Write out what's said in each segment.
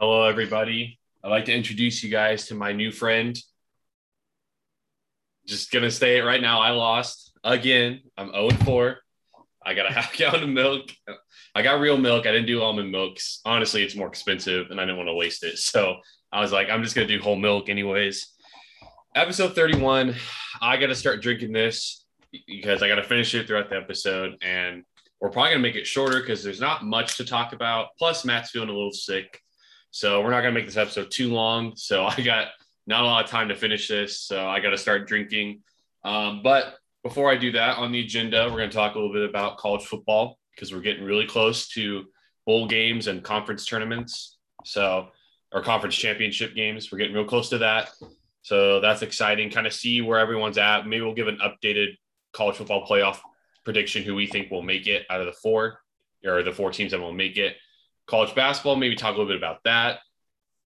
Hello, everybody. I'd like to introduce you guys to my new friend. Just gonna say it right now. I lost again. I'm 0 4. I got a half gallon of milk. I got real milk. I didn't do almond milks. Honestly, it's more expensive and I didn't want to waste it. So I was like, I'm just gonna do whole milk anyways. Episode 31. I gotta start drinking this because I gotta finish it throughout the episode. And we're probably gonna make it shorter because there's not much to talk about. Plus, Matt's feeling a little sick. So we're not going to make this episode too long. So I got not a lot of time to finish this. So I got to start drinking. Um, but before I do that, on the agenda, we're going to talk a little bit about college football because we're getting really close to bowl games and conference tournaments. So, or conference championship games. We're getting real close to that. So that's exciting. Kind of see where everyone's at. Maybe we'll give an updated college football playoff prediction who we think will make it out of the four or the four teams that will make it college basketball, maybe talk a little bit about that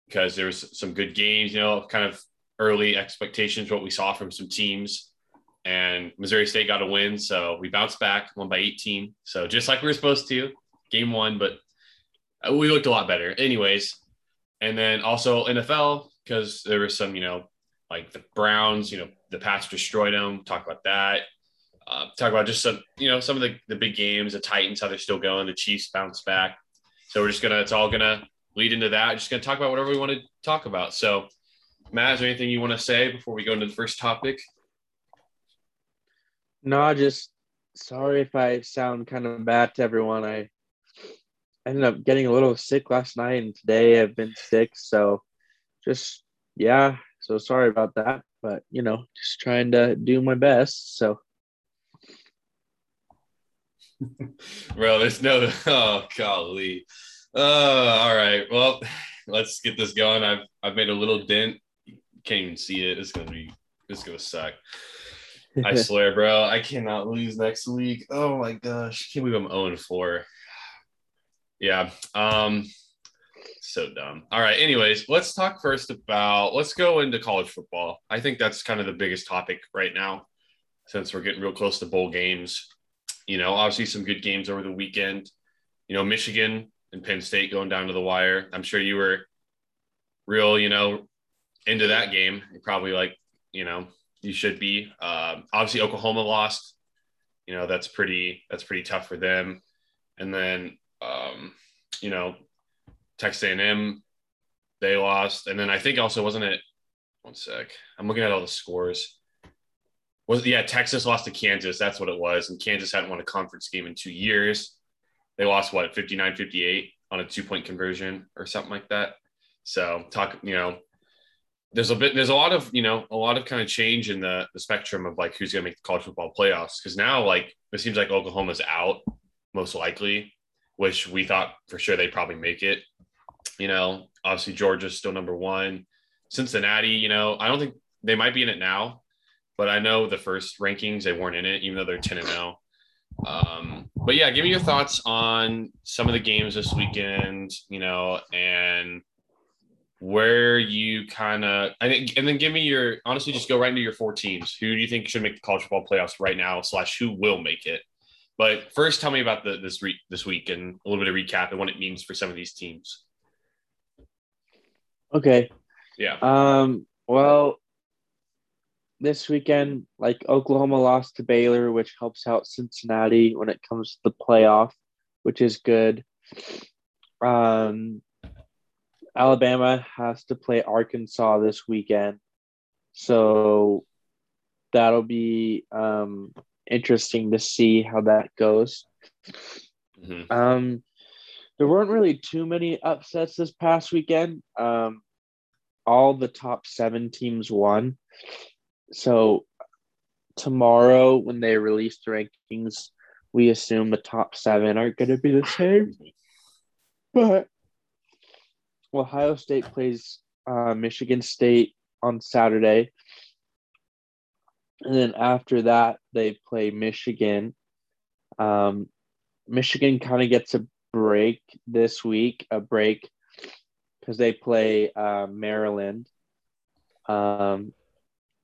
because there was some good games, you know, kind of early expectations, what we saw from some teams. And Missouri State got a win. So we bounced back, won by 18. So just like we were supposed to, game one, but we looked a lot better. Anyways, and then also NFL, because there was some, you know, like the Browns, you know, the Pats destroyed them. Talk about that. Uh, talk about just some, you know, some of the, the big games, the Titans, how they're still going, the Chiefs bounce back. So we're just gonna it's all gonna lead into that. Just gonna talk about whatever we want to talk about. So Matt, is there anything you want to say before we go into the first topic? No, just sorry if I sound kind of bad to everyone. I ended up getting a little sick last night and today I've been sick. So just yeah, so sorry about that. But you know, just trying to do my best. So Bro, there's no oh golly. Uh all right. Well, let's get this going. I've I've made a little dent. Can't even see it. It's gonna be it's gonna suck. I swear, bro. I cannot lose next week. Oh my gosh. Can't believe I'm 0 4. Yeah. Um so dumb. All right. Anyways, let's talk first about let's go into college football. I think that's kind of the biggest topic right now since we're getting real close to bowl games. You know, obviously some good games over the weekend. You know, Michigan and Penn State going down to the wire. I'm sure you were real, you know, into that game. You're probably like, you know, you should be. Um, obviously, Oklahoma lost. You know, that's pretty that's pretty tough for them. And then, um, you know, Texas A&M, they lost. And then I think also wasn't it? One sec. I'm looking at all the scores was yeah Texas lost to Kansas. That's what it was, and Kansas hadn't won a conference game in two years. They lost what 59-58 on a two point conversion or something like that. So talk, you know, there's a bit, there's a lot of, you know, a lot of kind of change in the, the spectrum of like who's going to make the college football playoffs. Cause now like it seems like Oklahoma's out most likely, which we thought for sure they'd probably make it. You know, obviously Georgia's still number one. Cincinnati, you know, I don't think they might be in it now, but I know the first rankings they weren't in it, even though they're ten and zero. Um, but yeah, give me your thoughts on some of the games this weekend, you know, and where you kind of, I think, and then give me your honestly, just go right into your four teams. Who do you think should make the college football playoffs right now? Slash, who will make it? But first, tell me about the, this re- this week and a little bit of recap and what it means for some of these teams. Okay. Yeah. Um. Well, this weekend, like Oklahoma lost to Baylor, which helps out Cincinnati when it comes to the playoff, which is good. Um, Alabama has to play Arkansas this weekend, so that'll be um, interesting to see how that goes. Mm-hmm. Um, there weren't really too many upsets this past weekend. Um, all the top seven teams won so tomorrow when they release the rankings, we assume the top seven aren't going to be the same. But Ohio State plays uh, Michigan State on Saturday. And then after that, they play Michigan. Um, Michigan kind of gets a break this week, a break because they play uh, Maryland. Um,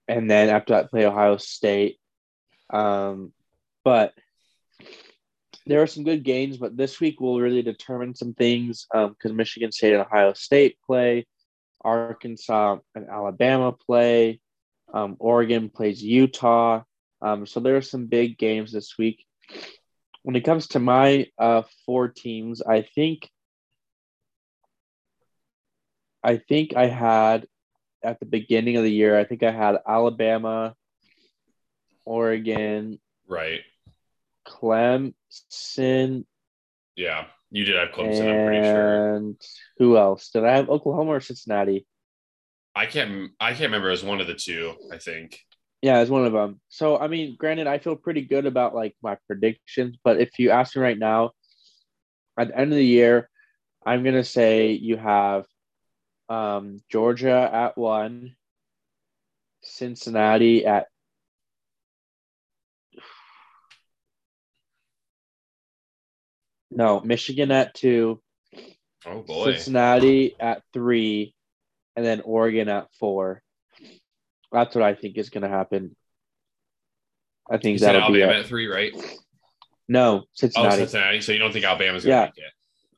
and then after that play Ohio State. Um, but there are some good games, but this week will really determine some things because um, Michigan State and Ohio State play, Arkansas and Alabama play, um, Oregon plays Utah. Um, so there are some big games this week. When it comes to my uh, four teams, I think I think I had at the beginning of the year, I think I had Alabama, Oregon, right, Clemson. Yeah, you did have Clemson. I'm pretty sure. And who else did I have? Oklahoma or Cincinnati? I can't. I can't remember. As one of the two, I think. Yeah, as one of them. So I mean, granted, I feel pretty good about like my predictions, but if you ask me right now, at the end of the year, I'm gonna say you have um, Georgia at one, Cincinnati at no, Michigan at two, oh boy, Cincinnati at three, and then Oregon at four. That's what I think is going to happen. I think that'll Alabama be at three, right? No, Cincinnati. Oh, Cincinnati. So you don't think Alabama's going to Yeah. make it?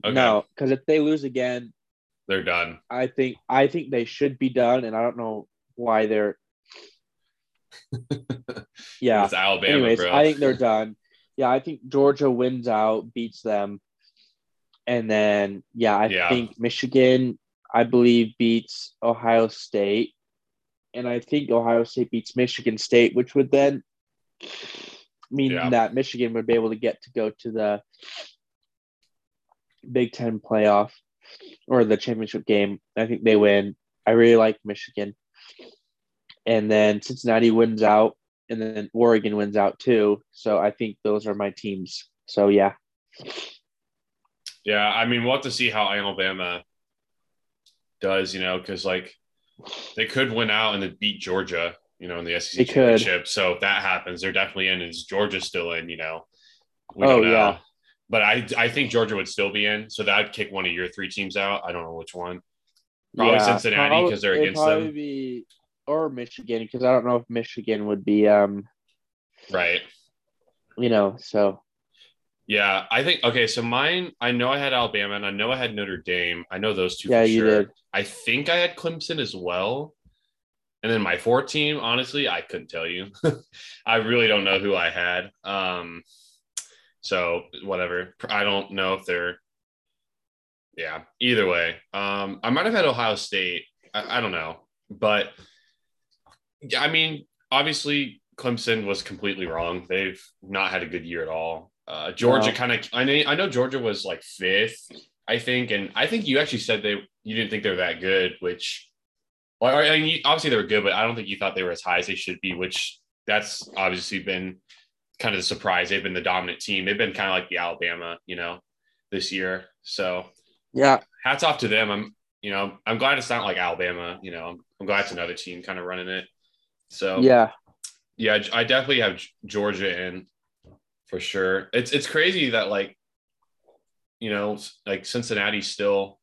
Okay. No, because if they lose again, They're done. I think I think they should be done, and I don't know why they're. Yeah. It's Alabama, Anyways, bro. I think they're done. Yeah, I think Georgia wins out, beats them, and then yeah, I Yeah. think Michigan, I believe, beats Ohio State, and I think Ohio State beats Michigan State, which would then mean Yeah. that Michigan would be able to get to go to the Big Ten playoff or the championship game. I think they win. I really like Michigan. And then Cincinnati wins out, and then Oregon wins out too. So I think those are my teams. So yeah. Yeah, I mean, we'll have to see how Alabama does, you know, because like they could win out and then beat Georgia, you know, in the SEC They could. championship. So if that happens, they're definitely in. Is Georgia still in? You know, we Oh, don't know. yeah. But I I think Georgia would still be in. So that'd kick one of your three teams out. I don't know which one. Probably Cincinnati, 'cause they're against them. Be, or Michigan because I don't know if Michigan would be um Right. you know so Yeah, I think okay. So mine, I know I had Alabama, and I know I had Notre Dame. I know those two. yeah for you sure. did I think I had Clemson as well. And then my four team, honestly, I couldn't tell you. I really don't know who I had. Um, so whatever. I don't know if they're yeah, either way. Um, I might have had Ohio State. I, I don't know. But yeah, I mean, obviously Clemson was completely wrong. They've not had a good year at all. Uh, Georgia No. kind of I know I know Georgia was like fifth, I think, and I think you actually said they you didn't think they're that good, which well, I mean, obviously they were good, but I don't think you thought they were as high as they should be, which that's obviously been kind of the surprise. They've been the dominant team. They've been kind of like the Alabama, you know, this year. So yeah hats off to them. I'm, you know, I'm glad it's not like Alabama. You know, I'm, I'm glad it's another team kind of running it. So yeah yeah, I definitely have Georgia in for sure. It's it's crazy that like, you know, like Cincinnati's still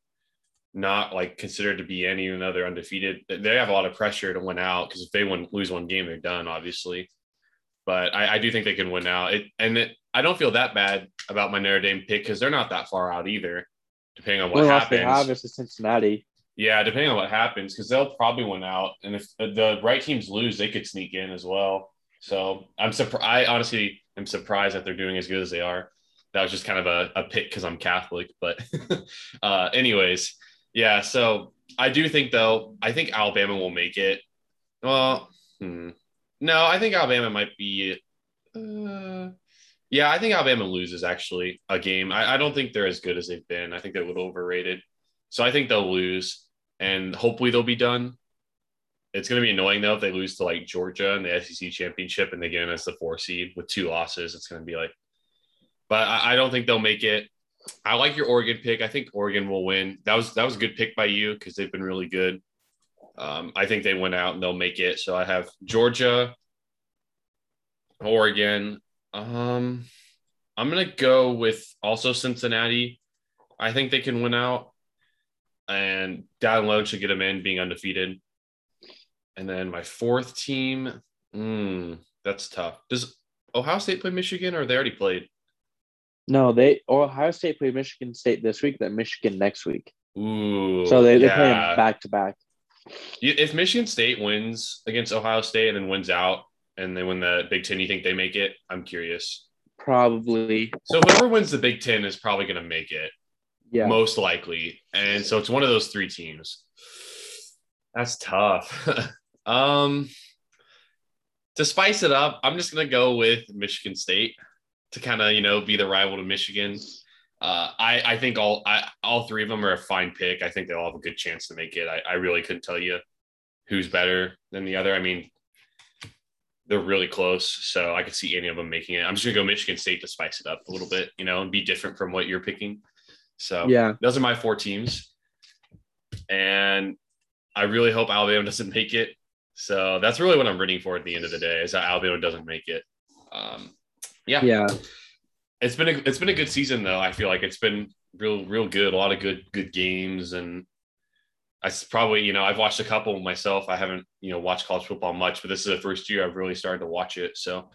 not like considered to be any even though they're undefeated. They have a lot of pressure to win out because if they win lose one game, they're done, obviously. But I, I do think they can win out. It and it, I don't feel that bad about my Notre Dame pick because they're not that far out either, depending on what loss they happens. have is Cincinnati Yeah, depending on what happens, because they'll probably win out, and if the- the right teams lose, they could sneak in as well. So I'm surprised. I honestly am surprised that they're doing as good as they are. That was just kind of a, a pick because I'm Catholic, but uh, anyways, yeah. So I do think though, I think Alabama will make it. Well, hmm. No, I think Alabama might be. Uh, yeah, I think Alabama loses actually a game. I, I don't think they're as good as they've been. I think they're a little overrated. So I think they'll lose, and hopefully they'll be done. It's going to be annoying though if they lose to like Georgia in the SEC championship and they get in as the four seed with two losses. It's going to be like, but I, I don't think they'll make it. I like your Oregon pick. I think Oregon will win. That was that was a good pick by you because they've been really good. Um, I think they went out and they'll make it. So I have Georgia, Oregon. Um, I'm gonna go with also Cincinnati. I think they can win out, and down low should get them in being undefeated. And then my fourth team, mm, that's tough. Does Ohio State play Michigan or they already played? No, they Ohio State played Michigan State this week, then Michigan next week. Ooh. So they, they yeah. play them back to back. If Michigan State wins against Ohio State and then wins out and they win the Big Ten, you think they make it? I'm curious. Probably. So whoever wins the Big Ten is probably going to make it, Yeah. most likely. And so it's one of those three teams. That's tough. um, to spice it up, I'm just going to go with Michigan State to kind of you know be the rival to Michigan. Uh, I I think all I, all three of them are a fine pick. I think they all have a good chance to make it. I, I really couldn't tell you who's better than the other. I mean, they're really close, so I could see any of them making it. I'm just gonna go Michigan State to spice it up a little bit, you know, and be different from what you're picking. So Yeah. those are my four teams, and I really hope Alabama doesn't make it. So that's really what I'm rooting for at the end of the day is that Alabama doesn't make it. Um, yeah, Yeah. It's been a it's been a good season though. I feel like it's been real real good. A lot of good good games, and I probably you know I've watched a couple myself. I haven't you know watched college football much, but this is the first year I've really started to watch it. So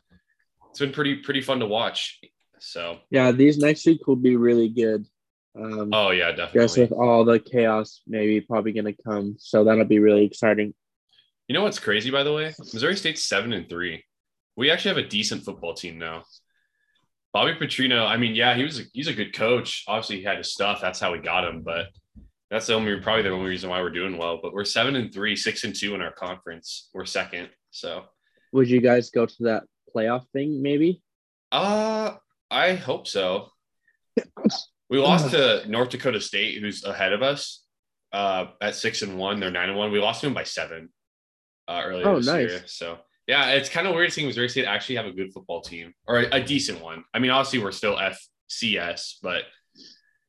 it's been pretty pretty fun to watch. So Yeah. These next week will be really good. Um, oh yeah, guess definitely. with all the chaos maybe probably going to come. So that'll be really exciting. You know what's crazy by the way? Missouri State's seven and three. We actually have a decent football team now. Bobby Petrino, I mean, yeah, he was a, he's a good coach. Obviously, he had his stuff. That's how we got him. But that's the only probably the only reason why we're doing well. But we're seven and three, six and two in our conference. We're second. So Would you guys go to that playoff thing maybe? uh I hope so. We lost to North Dakota State, who's ahead of us, uh, at six and one. They're nine and one. We lost to them by seven uh, earlier Oh, this nice. year. So yeah, it's kind of weird seeing Missouri State actually have a good football team or a, a decent one. I mean, obviously we're still FCS, but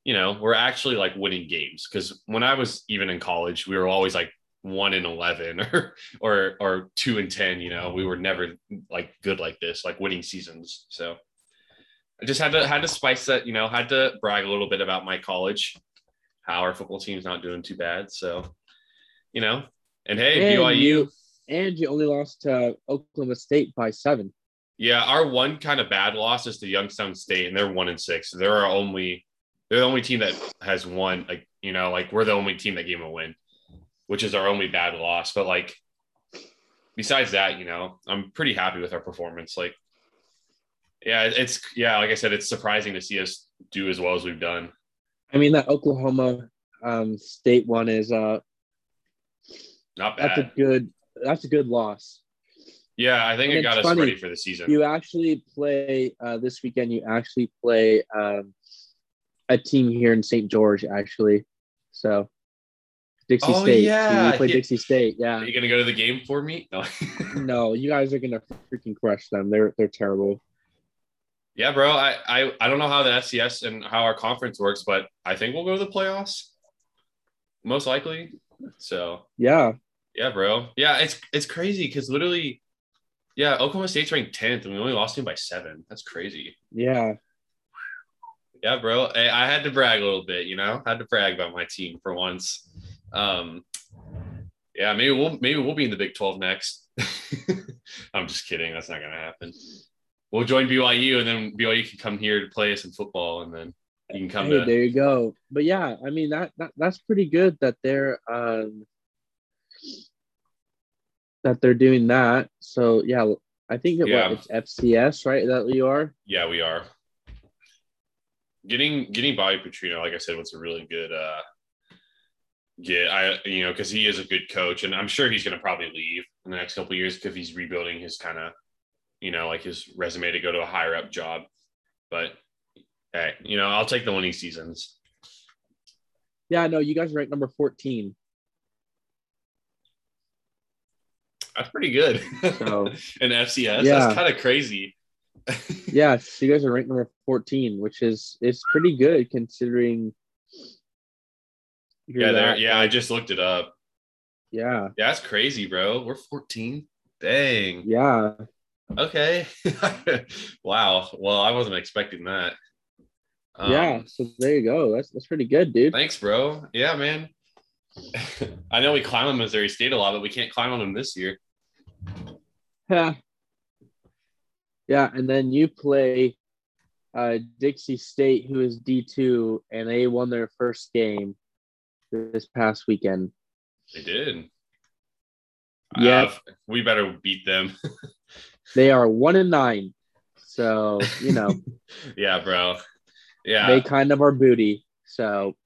you know we're actually like winning games because when I was even in college, we were always like one in eleven or or or two and ten. You know, we were never like good like this, like winning seasons. So. I just had to had to spice that, you know, had to brag a little bit about my college, how our football team's not doing too bad. So, you know, and hey, And BYU, you- And you only lost to Oklahoma State by seven. yeah, our one kind of bad loss is to Youngstown State, and they're one and six. They're our only, they're the only team that has won. Like, you know, like we're the only team that gave them a win, which is our only bad loss. But like, besides that, you know, I'm pretty happy with our performance. Like, yeah, it's yeah, like I said, it's surprising to see us do as well as we've done. I mean that Oklahoma um, State one is uh Not bad. that's a good that's a good loss. Yeah, I think And it got us funny, ready for the season. You actually play uh, this weekend. You actually play um, a team here in St. George, actually. So Dixie Oh, State. So yeah. you play Yeah. Dixie State. Yeah. Are you gonna go to the game for me? No. No, you guys are gonna freaking crush them. They're they're terrible. yeah, bro. I, I I don't know how the FCS and how our conference works, but I think we'll go to the playoffs. Most likely. So Yeah. Yeah, bro. Yeah, it's it's crazy because literally, yeah, Oklahoma State's ranked tenth, and we only lost him by seven. That's crazy. Yeah. Yeah, bro. I, I had to brag a little bit, you know. had to brag about my team for once. Um, yeah, maybe we'll maybe we'll be in the Big Twelve next. I'm just kidding. That's not gonna happen. We'll join BYU, and then BYU can come here to play us in football, and then you can come Hey, to. there you go. But yeah, I mean that, that that's pretty good that they're um that they're doing that. So yeah, I think it, Yeah. what, it's FCS, right? That you are? Yeah, we are. Getting getting Bobby Petrino, like I said, was a really good uh get. I you know because he is a good coach, and I'm sure he's going to probably leave in the next couple of years because he's rebuilding his kind of you know like his resume to go to a higher up job. But hey, you know I'll take the winning seasons. Yeah, no, you guys are ranked number 14. That's pretty good. So in FCS, Yeah. that's kind of crazy. yeah, so you guys are ranked number 14, which is it's pretty good considering Yeah, there. Yeah, I just looked it up. yeah, Yeah, that's crazy, bro. We're 14. Dang. yeah. Okay. wow. Well, I wasn't expecting that. Um, yeah, so there you go. That's that's pretty good, dude. Thanks, bro. Yeah, man. I know we climb on Missouri State a lot, but we can't climb on them this year. Yeah. Yeah, and then you play uh, Dixie State, who is D two, and they won their first game this past weekend. They did. Yeah. Uh, we better beat them. They are one and nine, so you know yeah, bro. Yeah. they kind of are booty. So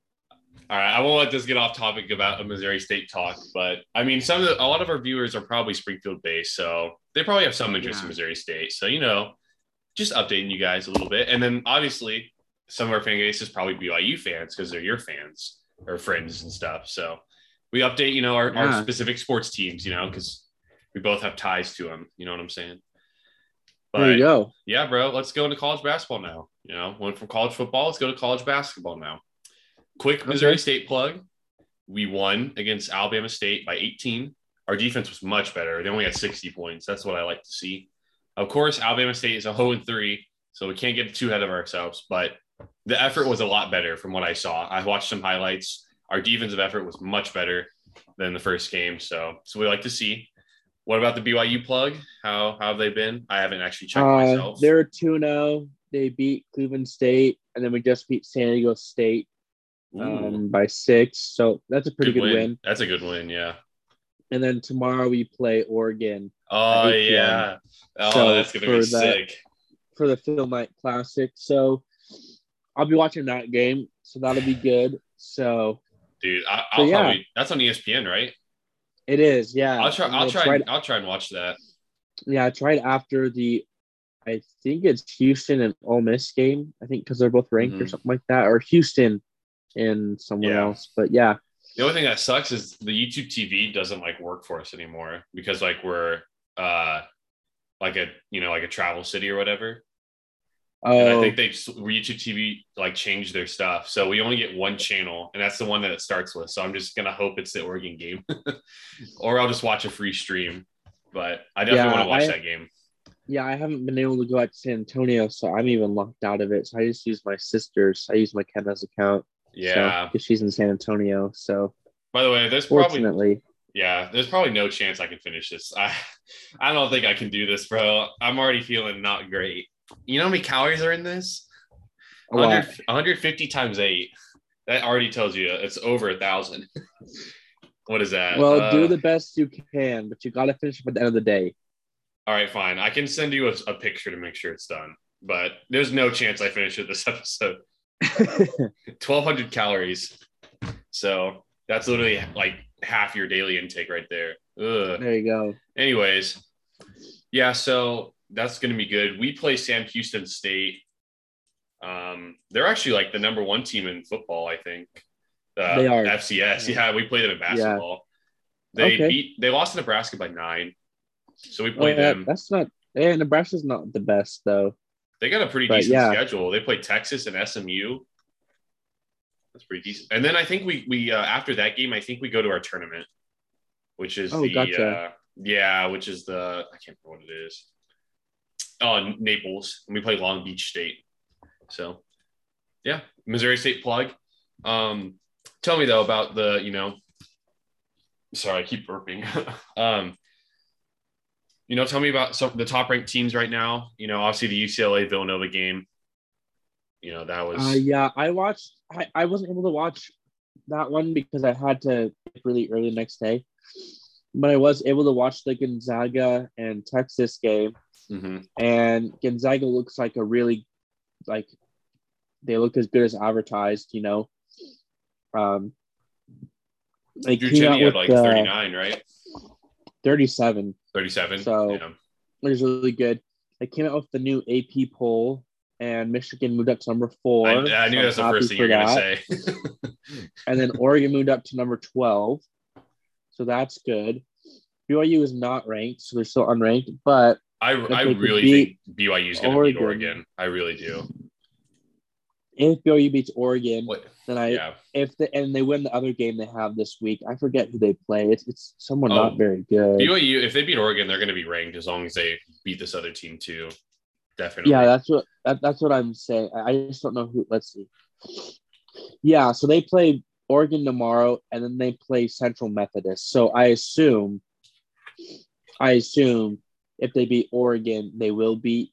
All right, I won't let this get off topic about a Missouri State talk, but I mean, some of the, a lot of our viewers are probably Springfield based, so they probably have some interest in Missouri State. So you know, just updating you guys a little bit, and then obviously some of our fan base is probably BYU fans because they're your fans or friends and stuff. So we update, you know, our, our specific sports teams, you know, because we both have ties to them. You know what I'm saying? there you go. yeah, bro, let's go into college basketball now. You know, went from college football, let's go to college basketball now. Quick Missouri Okay. State plug. We won against Alabama State by 18. Our defense was much better. They only had 60 points. That's what I like to see. Of course, Alabama State is a 0 and 3, so we can't get too ahead of ourselves, but the effort was a lot better from what I saw. I watched some highlights. Our defensive effort was much better than the first game. So, so we like to see. What about the BYU plug? How, how have they been? I haven't actually checked Uh, myself. they're 2 0. They beat Cleveland State, and then we just beat San Diego State um, by six. So that's a pretty good, win. That's a good win. Yeah. And then tomorrow we play Oregon Oh yeah. Oh, So that's gonna for be that- sick. for the Phil Knight Classic. So I'll be watching that game. So that'll be good. So Dude, I, So, yeah. probably that's on ESPN, right? it is, yeah. I'll try. I'll try. Right, I'll try and watch that. yeah, it's right after the, I think it's Houston and Ole Miss game. I think because they're both ranked or Mhm. something like that, or Houston and somewhere Yeah. else. But yeah, The only thing that sucks is the YouTube TV doesn't like work for us anymore because like we're uh like a you know like a travel city or whatever. And I oh, think they YouTube TV like changed their stuff, so we only get one channel, and that's the one that it starts with. So I'm just gonna hope it's the Oregon game, or I'll just watch a free stream. But I definitely Yeah, want to watch I- that game. yeah, I haven't been able to go out to San Antonio, so I'm even locked out of it. So I just use my sister's. I use my Kenna's account. Yeah. because she's in San Antonio. So By the way, there's probably yeah, there's probably no chance I can finish this. I I don't think I can do this, bro. I'm already feeling not great. You know how many calories are in this? 100, 150 times eight. That already tells you it's over a thousand. what is that? Well, Uh, do the best you can, but you got to finish at the end of the day. All right, fine. I can send you a, a picture to make sure it's done, but there's no chance I finish it this episode. 1,200 calories. So that's literally like half your daily intake right there. Ugh. there you go. Anyways, yeah, so that's going to be good. We play Sam Houston State. Um, they're actually like the number one team in football, I think. Uh, They are. FCS. Yeah, we played them in basketball. They Okay. beat. They lost to Nebraska by nine, so we Well, played that- them. that's not. Yeah, Nebraska's not the best though. They got a pretty But, decent yeah. schedule. They play Texas and SMU. That's pretty decent. And then I think we we uh, after that game, I think we go to our tournament, which is Oh, the gotcha. uh, yeah, which is the I can't remember what it is. Oh, Naples. And we play Long Beach State. So, yeah, Missouri State plug. Um, tell me though about the you know. Sorry, I keep burping. um, you know, tell me about some the top ranked teams right now. You know, obviously the UCLA Villanova game. You know, that was Uh, yeah, I watched. I, I wasn't able to watch that one because I had to really early the next day, but I was able to watch the Gonzaga and Texas game, Mhm. and Gonzaga looks like a really like they look as good as advertised. You know, um, they Drew came out had like uh, 39, right? 37. 37. So- yeah. It was really good. They came out with the new AP poll, and Michigan moved up to number four. I, I knew that's the first thing you're gonna say. And then Oregon moved up to number 12. So that's good. BYU is not ranked, so they're still unranked. But I, I really beat think BYU is gonna beat Oregon. Oregon. I really do. If BYU beats Oregon, What? then I Yeah. if the and they win the other game they have this week, I forget who they play. It's it's someone Oh. not very good. BYU, if they beat Oregon, they're gonna be ranked as long as they beat this other team too. Definitely. Yeah, that's what that, that's what I'm saying. I just don't know who. Let's see. Yeah, so they play Oregon tomorrow, and then they play Central Methodist. So I assume, I assume if they beat Oregon, they will beat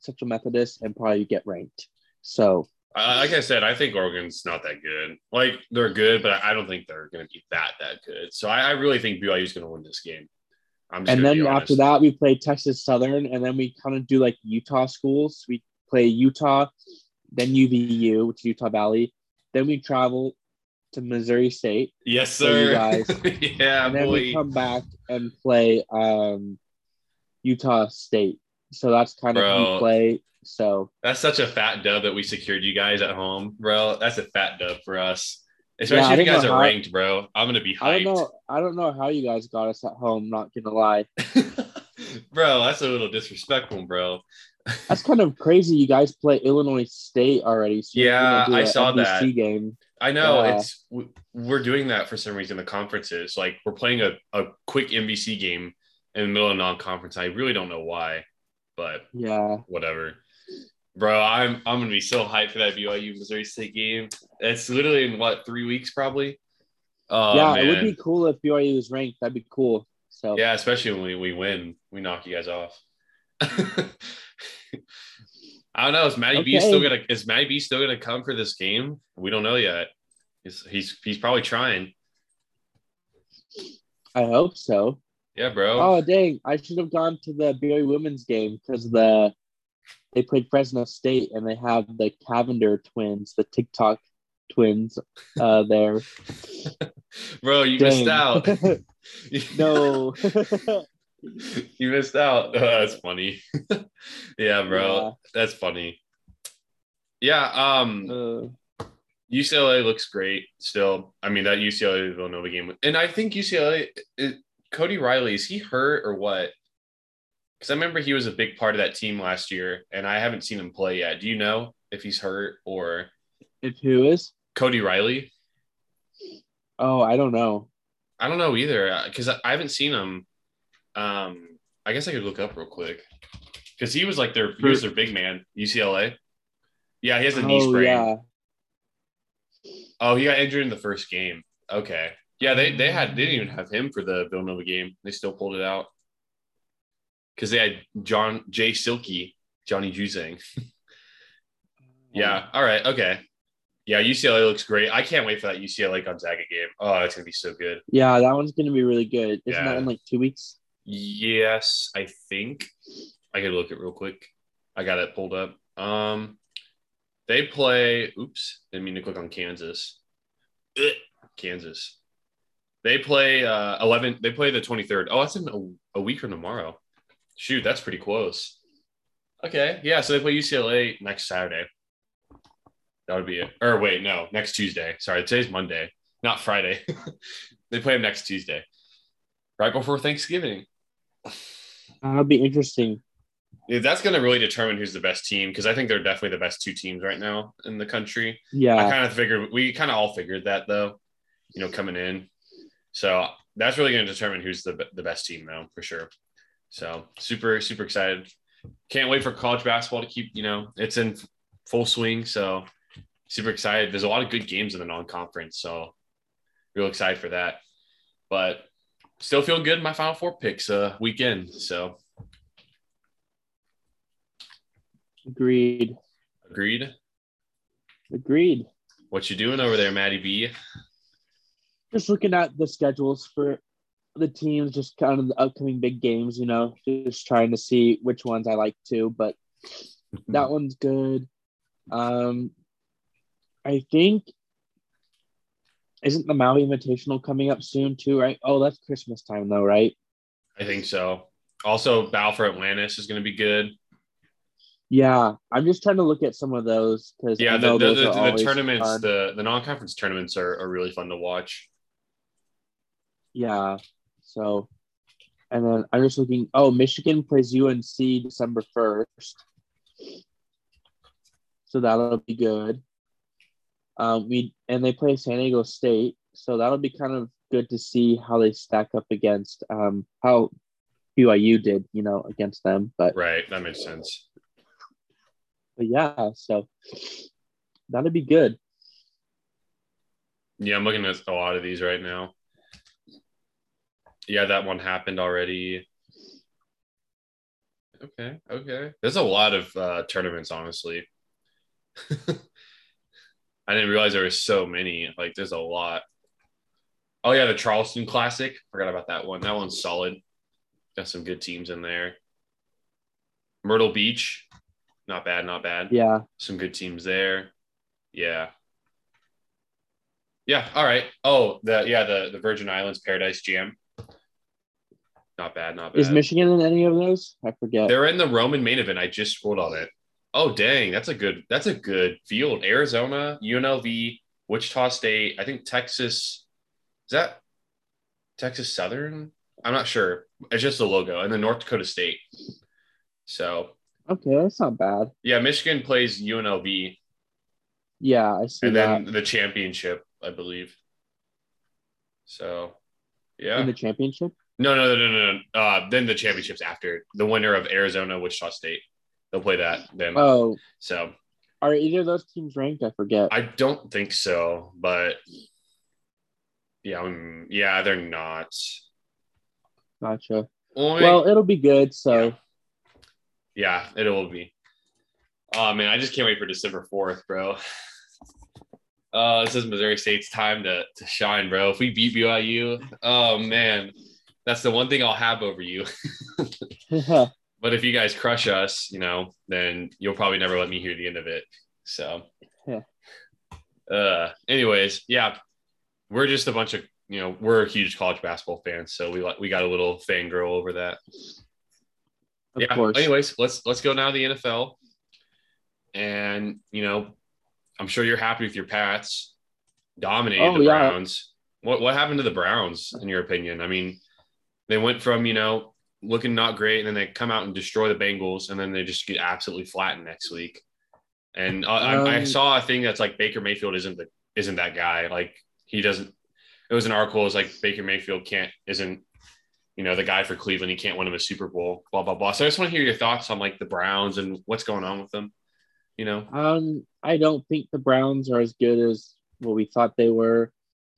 Central Methodist and probably get ranked. So like I said, I think Oregon's not that good. Like they're good, but I don't think they're going to be that that good. So I, I really think BYU is going to win this game. And then after that we play Texas Southern, and then we kind of do like Utah schools. We play Utah, then UVU, which is Utah Valley. Then we travel to Missouri State, yes, sir. guys. yeah, and then boy. we come back and play um, Utah State. So that's kind of Bro. we play. So That's such a fat dub that we secured you guys at home, bro. That's a fat dub for us. Especially I if you guys are how- ranked, bro. I'm gonna be I hyped. don't know. I don't know how you guys got us at home. Not gonna lie, bro, that's a little disrespectful, bro. that's kind of crazy. You guys play Illinois State already. So Yeah, I saw that. MVC game. I know Yeah. it's we're doing that for some reason. The conferences, like we're playing a, a quick MVC game in the middle of non-conference. I really don't know why, but Yeah, whatever. Bro, I'm I'm gonna be so hyped for that BYU Missouri State game. It's literally in what three weeks probably. Oh, yeah. It would be cool if BYU was ranked. That'd be cool. So Yeah, especially when we, we win, we knock you guys off. I don't know. Is Matty B still gonna is Matty B still gonna come for this game? We don't know yet. He's he's, he's probably trying. I hope so. Yeah, bro. Oh dang! I should have gone to the BYU women's game because the they played Fresno State and they have the Cavinder twins, the TikTok twins, uh, there. bro, you missed out. no. you missed out. Oh, that's funny. yeah, bro. That's funny. Yeah, um Uh, UCLA looks great still. I mean, that UCLA Villanova game. And I think UCLA, it, Cody Riley, is he hurt or what? Because I remember he was a big part of that team last year, and I haven't seen him play yet. Do you know if he's hurt or if who is? Cody Riley? Oh, I don't know. I don't know either because I I haven't seen him. Um, I guess I could look up real quick because he was like their he was their big man UCLA. Yeah, he has a knee oh sprain. yeah. Oh, he got injured in the first game. Okay. Yeah, they they had they didn't even have him for the Villanova game. They still pulled it out because they had John Jay Silky, Johnny Juzang. yeah. All right. Okay. Yeah, UCLA looks great. I can't wait for that UCLA Gonzaga game. Oh, it's gonna be so good. Yeah, that one's gonna be really good. Isn't Yeah. that in like two weeks? Yes, I think I could look it real quick. I got it pulled up. Um, they play. Oops, didn't mean to click on Kansas. Ugh, Kansas. They play uh 11. They play the 23rd. Oh, that's in a, a week from tomorrow. Shoot, that's pretty close. Okay, yeah. So they play UCLA next Saturday. That would be it. Or wait, no, next Tuesday. Sorry, today's Monday, not Friday. they play them next Tuesday, right before Thanksgiving. That'll be interesting. Yeah, that's going to really determine who's the best team because I think they're definitely the best two teams right now in the country. Yeah, I kind of figured we kind of all figured that though, you know, coming in. So that's really going to determine who's the the best team now for sure. So super super excited. Can't wait for college basketball to keep you know it's in full swing. So super excited. There's a lot of good games in the non-conference. So real excited for that. But still feel good in my final four picks uh weekend. So Agreed. agreed. Agreed. What you doing over there, Maddie B? Just looking at the schedules for the teams, just kind of the upcoming big games, you know, just trying to see which ones I like to, but that one's good. Um, I think isn't the Maui Invitational coming up soon too, right? Oh, that's Christmas time though, right? I think so. Also, Battle for Atlantis is going to be good. Yeah, I'm just trying to look at some of those because Yeah, I the, know the, those the, are the tournaments, fun. the, the non conference tournaments are, are really fun to watch. Yeah. So, and then I'm just looking. Oh, Michigan plays UNC December first, so that'll be good. Um, we and they play San Diego State, so that'll be kind of good to see how they stack up against um how BYU did, you know, against them. But Right. That makes sense. but yeah, so that'll be good. Yeah, I'm looking at a lot of these right now. Yeah, that one happened already. Okay. Okay. There's a lot of uh, tournaments, honestly. I didn't realize there were so many. Like, there's a lot. Oh yeah, the Charleston Classic. Forgot about that one. That one's solid. Got some good teams in there. Myrtle Beach, not bad, not bad. Yeah. Some good teams there. Yeah. Yeah. All right. Oh, the yeah, the the Virgin Islands Paradise Jam. Not bad, not bad. Is Michigan in any of those? I forget. They're in the Roman main event. I just scrolled on it. Oh dang, that's a good that's a good field. Arizona, UNLV, Wichita State. I think Texas. Is that Texas Southern? I'm not sure. It's just the logo, and then North Dakota State. So okay, that's not bad. yeah, Michigan plays UNLV, Yeah, I see and that then the championship, I believe. So, yeah. in the championship. No, no, no, no, no. Uh, then the championships after the winner of Arizona, Wichita State. They'll play that then. Oh, So are either of those teams ranked? I forget. I don't think so, but yeah, um, yeah, they're not. gotcha. Only- Well, it'll be good. So yeah, it will be. Oh man, I just can't wait for December fourth, bro. Uh, this is Missouri State's time to to shine, bro. If we beat BYU, oh man, that's the one thing I'll have over you. but if you guys crush us, you know, then you'll probably never let me hear the end of it. So, Yeah. uh, anyways, yeah, we're just a bunch of you know we're huge college basketball fans, so we like we got a little fangirl over that. of yeah. course. Anyways, let's let's go now to the NFL, and you know, I'm sure you're happy with your Pats dominated Oh, the yeah. Browns. What what happened to the Browns in your opinion? I mean, they went from you know looking not great, and then they come out and destroy the Bengals, and then they just get absolutely flattened next week. And I, I, I Um, saw a thing that's like Baker Mayfield isn't the isn't that guy. Like he doesn't. It was an article. It was like Baker Mayfield can't isn't you know the guy for Cleveland. He can't win him a Super Bowl. Blah blah blah. So I just want to hear your thoughts on like the Browns and what's going on with them. You know. Um, I don't think the Browns are as good as what we thought they were.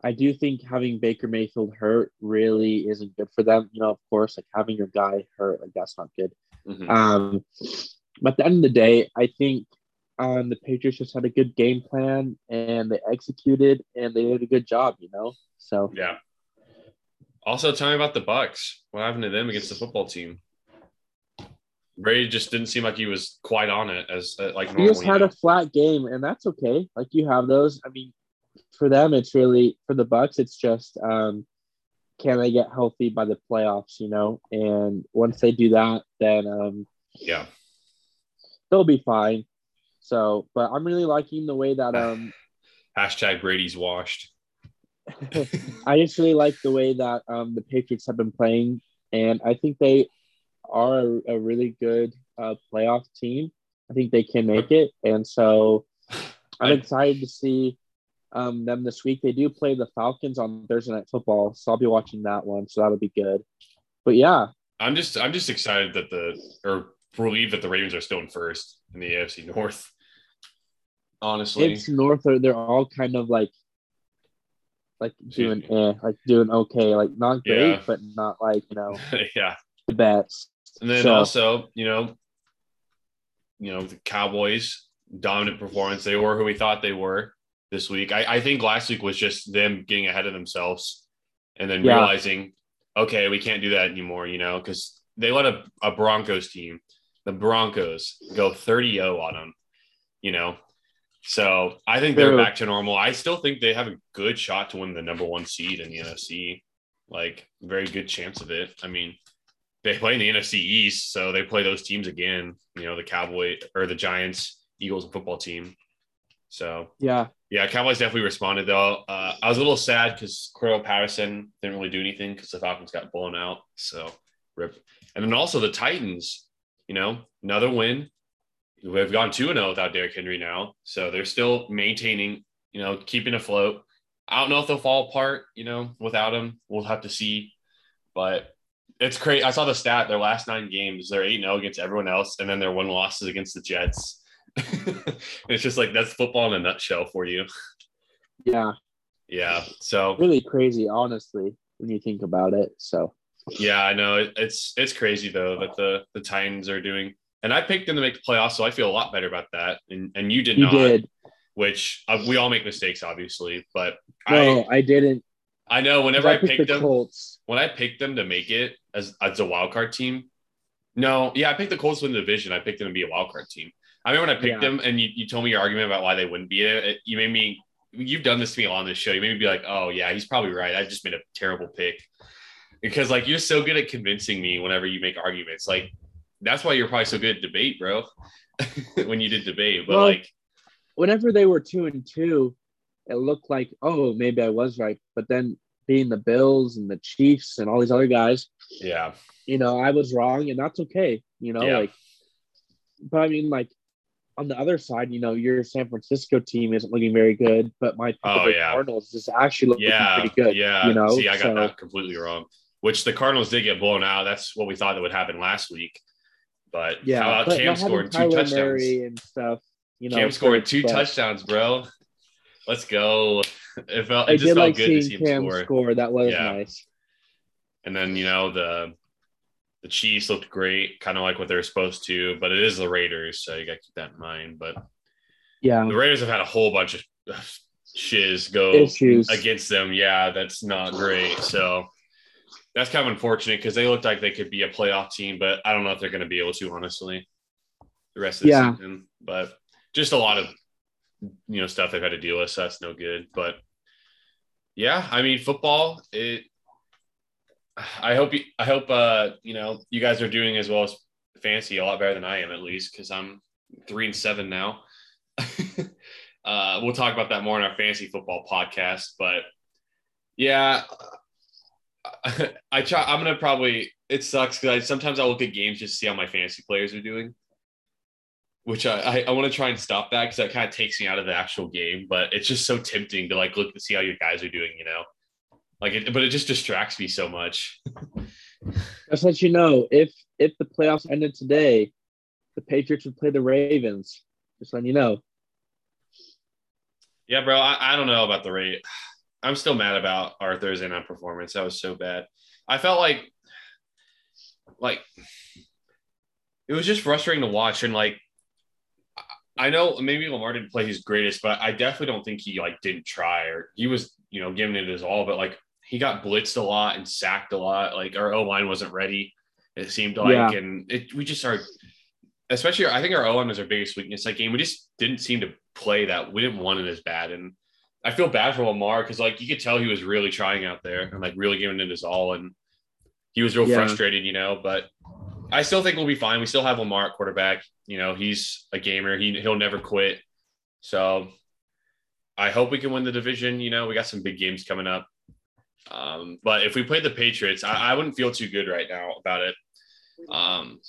I do think having Baker Mayfield hurt really isn't good for them. You know, of course, like having your guy hurt, like that's not good. Mhm. Um, but at the end of the day, I think um, the Patriots just had a good game plan and they executed and they did a good job. You know, so Yeah. Also, tell me about the Bucks. What happened to them against the football team? Brady just didn't seem like he was quite on it as uh, like he just you had know? a flat game, and that's okay. Like you have those. I mean, for them, it's really for the Bucks. It's just um, can they get healthy by the playoffs? You know, and once they do that, then um, yeah. they'll be fine. So, but I'm really liking the way that um, Hashtag Brady's washed. I just really like the way that um, the Patriots have been playing, and I think they are a, a really good uh, playoff team. I think they can make it, and so I'm I- excited to see um, them this week. They do play the Falcons on Thursday Night Football, so I'll be watching that one. So that'll be good. But yeah, I'm just I'm just excited that the or relieved that the Ravens are still in first in the AFC North. Honestly, it's North. They're all kind of like like doing eh, like doing okay, like not great, Yeah. but not like you know yeah. the best. And then So- also, you know, you know, the Cowboys dominant performance. They were who we thought they were this week. I, I think last week was just them getting ahead of themselves and then Yeah. realizing, okay, we can't do that anymore, you know, because they let a, a Broncos team, the Broncos, go 30-0 on them, you know. So I think they're True. back to normal. I still think they have a good shot to win the number one seed in the NFC. Like very good chance of it. I mean, they play in the NFC East, so they play those teams again. You know, the Cowboy or the Giants, Eagles, and football team. So Yeah, yeah, Cowboys definitely responded though. Uh, I was a little sad because Cordarrelle Patterson didn't really do anything because the Falcons got blown out. So rip. And then also the Titans, you know, another win. We've gone 2 0 without Derrick Henry now. So they're still maintaining, you know, keeping afloat. I don't know if they'll fall apart, you know, without him. We'll have to see. But it's crazy. I saw the stat their last nine games, they're 8 0 against everyone else. And then their one losses against the Jets. it's just like that's football in a nutshell for you. yeah, Yeah. So really crazy, honestly, when you think about it. So yeah, I know it, it's it's crazy though that the the Titans are doing. and I picked them to make the playoffs, so I feel a lot better about that. And and you did You not, did. which uh, we all make mistakes, obviously. But No, I, didn't. I I know whenever I, picked the them, Colts. when I picked them to make it as as a wild card team. No, yeah, I picked the Colts to win the division. I picked them to be a wild card team. I remember when I picked Yeah. them, and you, you told me your argument about why they wouldn't be it. it. You made me. You've done this to me on this show. You made me be like, "Oh yeah, he's probably right. I just made a terrible pick." Because like you're so good at convincing me whenever you make arguments. Like that's why you're probably so good at debate, bro. when you did debate, but Well, like Whenever they were two and two, it looked like, oh, maybe I was right. But then being the Bills and the Chiefs and all these other guys, yeah, you know, I was wrong, and that's okay. You know, Yeah. like, but I mean, like, on the other side, you know, your San Francisco team isn't looking very good, but my Oh, yeah. Cardinals is actually looking yeah, pretty good. yeah. you know, see, I got so- that completely wrong. Which the Cardinals did get blown out. That's what we thought that would happen last week. But Yeah, how about Cam scoring two Kyler touchdowns? Murray and stuff. You know, Cam scoring two but touchdowns, bro. Let's go. It felt I it just did felt like good to see Cam score. score. That was Yeah. nice. And then you know the the Chiefs looked great, kind of like what they're supposed to, but it is the Raiders, so you got to keep that in mind. But Yeah, the Raiders have had a whole bunch of shiz go Issues. against them. Yeah, that's not great. So that's kind of unfortunate because they looked like they could be a playoff team, but I don't know if they're going to be able to, honestly, the rest of the Yeah. season. But just a lot of you know stuff they've had to deal with, so that's no good. But yeah, I mean, football. It. I hope you. I hope uh you know you guys are doing as well as fancy a lot better than I am at least because I'm three and seven now. uh, we'll talk about that more in our fantasy football podcast, but yeah, I try. I'm gonna probably. It sucks because I sometimes I look at games just to see how my fantasy players are doing, which I I, I want to try and stop that because that kind of takes me out of the actual game. But it's just so tempting to like look to see how your guys are doing, you know. Like it, but it just distracts me so much. just let you know if if the playoffs ended today, the Patriots would play the Ravens. Just letting you know. Yeah, bro. I, I don't know about the rate. I'm still mad about our Thursday night performance. That was so bad. I felt like, like, it was just frustrating to watch. And like, I know maybe Lamar didn't play his greatest, but I definitely don't think he like didn't try or he was, you know, giving it his all. But like, he got blitzed a lot and sacked a lot. Like our O line wasn't ready. It seemed like, Yeah. and it we just are, especially I think our O line was our biggest weakness that game. We just didn't seem to play that. We didn't want it as bad, and I feel bad for Lamar because like you could tell he was really trying out there and like really giving it his all, and he was real Yeah. frustrated, you know. But I still think we'll be fine. We still have Lamar at quarterback. You know, he's a gamer. He he'll never quit. So I hope we can win the division. You know, we got some big games coming up. Um, but if we played the Patriots, I, I wouldn't feel too good right now about it. Um,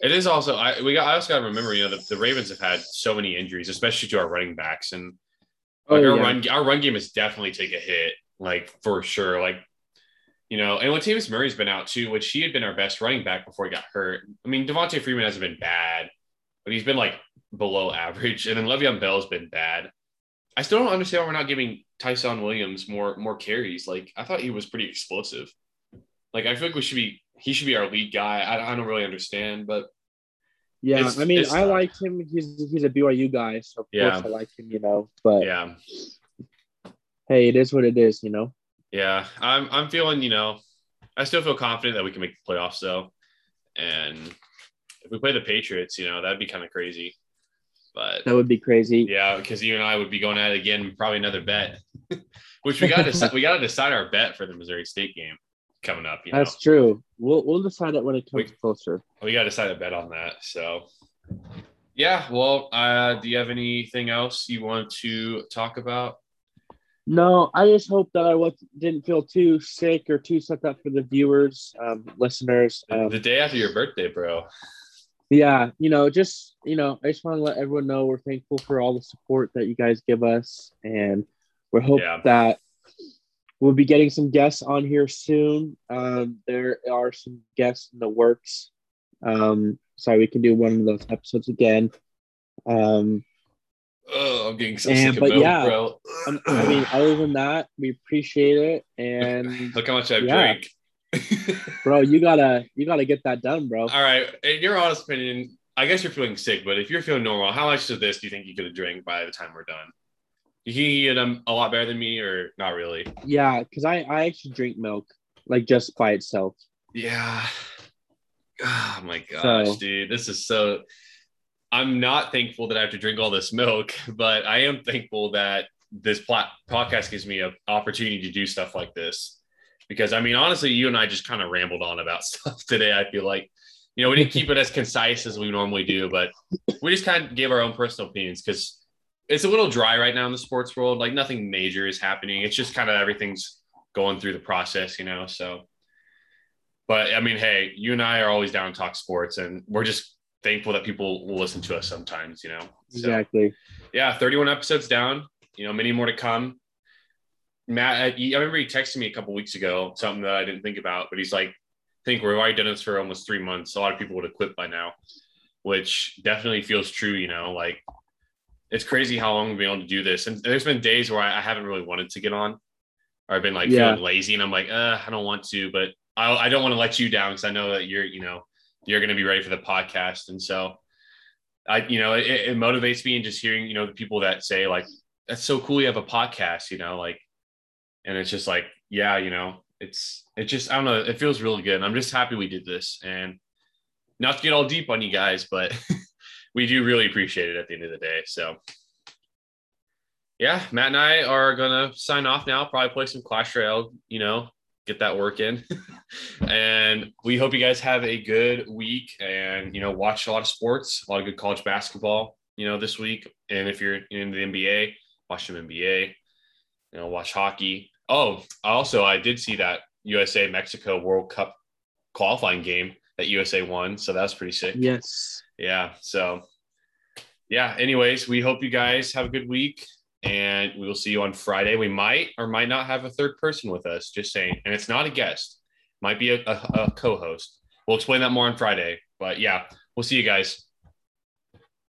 it is also I we got I also got to remember you know the, the Ravens have had so many injuries, especially to our running backs, and like Oh, our yeah. run our run game has definitely take a hit, like for sure. Like you know, and Latavius Murray's been out too, which he had been our best running back before he got hurt. I mean, Devonta Freeman hasn't been bad, but he's been like below average, and then Le'Veon Bell's been bad. I still don't understand why we're not giving Ty'Son Williams more more carries. Like I thought he was pretty explosive. Like I feel like we should be he should be our lead guy. I, I don't really understand, but Yeah, It's- I mean, I liked him. He's he's a BYU guy, so of Yeah. course I like him. You know, but yeah, hey, it is what it is. You know. yeah. I'm I'm feeling you know I still feel confident that we can make the playoffs though, and if we play the Patriots, you know that'd be kind of crazy. But That would be crazy. yeah, because you and I would be going at it again, probably another bet, which we got to we got to decide our bet for the Missouri State game coming up. You know, That's true. We'll we'll decide it when it comes We- closer. we got to decide a bet on that. So, yeah. Well, uh, do you have anything else you want to talk about? No, I just hope that I was, didn't feel too sick or too set up for the viewers, um, listeners. Um, the day after your birthday, bro. Yeah, you know, just you know, I just want to let everyone know we're thankful for all the support that you guys give us, and we hope Yeah. that we'll be getting some guests on here soon. Um, there are some guests in the works, um, so we can do one of those episodes again. Um, Oh, I'm getting so And- sick of but milk, yeah, bro. um, I mean, other than that, we appreciate it, and Look how much I've Yeah. drank. bro, you gotta you gotta get that done, bro. All right. In your honest opinion, I guess you're feeling sick, but if you're feeling normal, how much of this do you think you could have drank by the time we're done? You you get them a lot better than me, or not really? Yeah, because I I actually drink milk like just by itself. Yeah. Oh my gosh, so, dude, this is so. I'm not thankful that I have to drink all this milk, but I am thankful that this plat- podcast gives me an opportunity to do stuff like this. Because I mean, honestly, you and I just kind of rambled on about stuff today. I feel like, you know, we didn't keep it as concise as we normally do, but we just kind of gave our own personal opinions because it's a little dry right now in the sports world. Like nothing major is happening. It's just kind of everything's going through the process, you know. So, but I mean, hey, you and I are always down to talk sports, and we're just thankful that people will listen to us sometimes, you know. So, exactly. Yeah, 31 episodes down. You know, many more to come. Matt, I remember he texted me a couple weeks ago something that I didn't think about, but he's like, "I think we've already done this for almost three months. A lot of people would have quit by now," which definitely feels true. You know, like it's crazy how long we've been able to do this. And there's been days where I, I haven't really wanted to get on, or I've been like yeah. feeling lazy, and I'm like, uh, I don't want to, but I, I don't want to let you down because I know that you're, you know, you're going to be ready for the podcast, and so I, you know, it, it motivates me and just hearing, you know, the people that say like, that's so cool, you have a podcast, you know, like, and it's just like, yeah, you know, it's it just I don't know, it feels really good. I'm just happy we did this, and not to get all deep on you guys, but. we do really appreciate it at the end of the day. So, yeah, Matt and I are gonna sign off now. Probably play some Clash Royale. You know, get that work in. and we hope you guys have a good week and you know watch a lot of sports, a lot of good college basketball. You know, this week. And if you're in the NBA, watch some NBA. You know, watch hockey. Oh, also, I did see that USA Mexico World Cup qualifying game that USA won. So that was pretty sick. Yes yeah. So, yeah. Anyways, we hope you guys have a good week and we will see you on Friday. We might or might not have a third person with us, just saying. And it's not a guest, might be a, a, a co host. We'll explain that more on Friday. But yeah, we'll see you guys.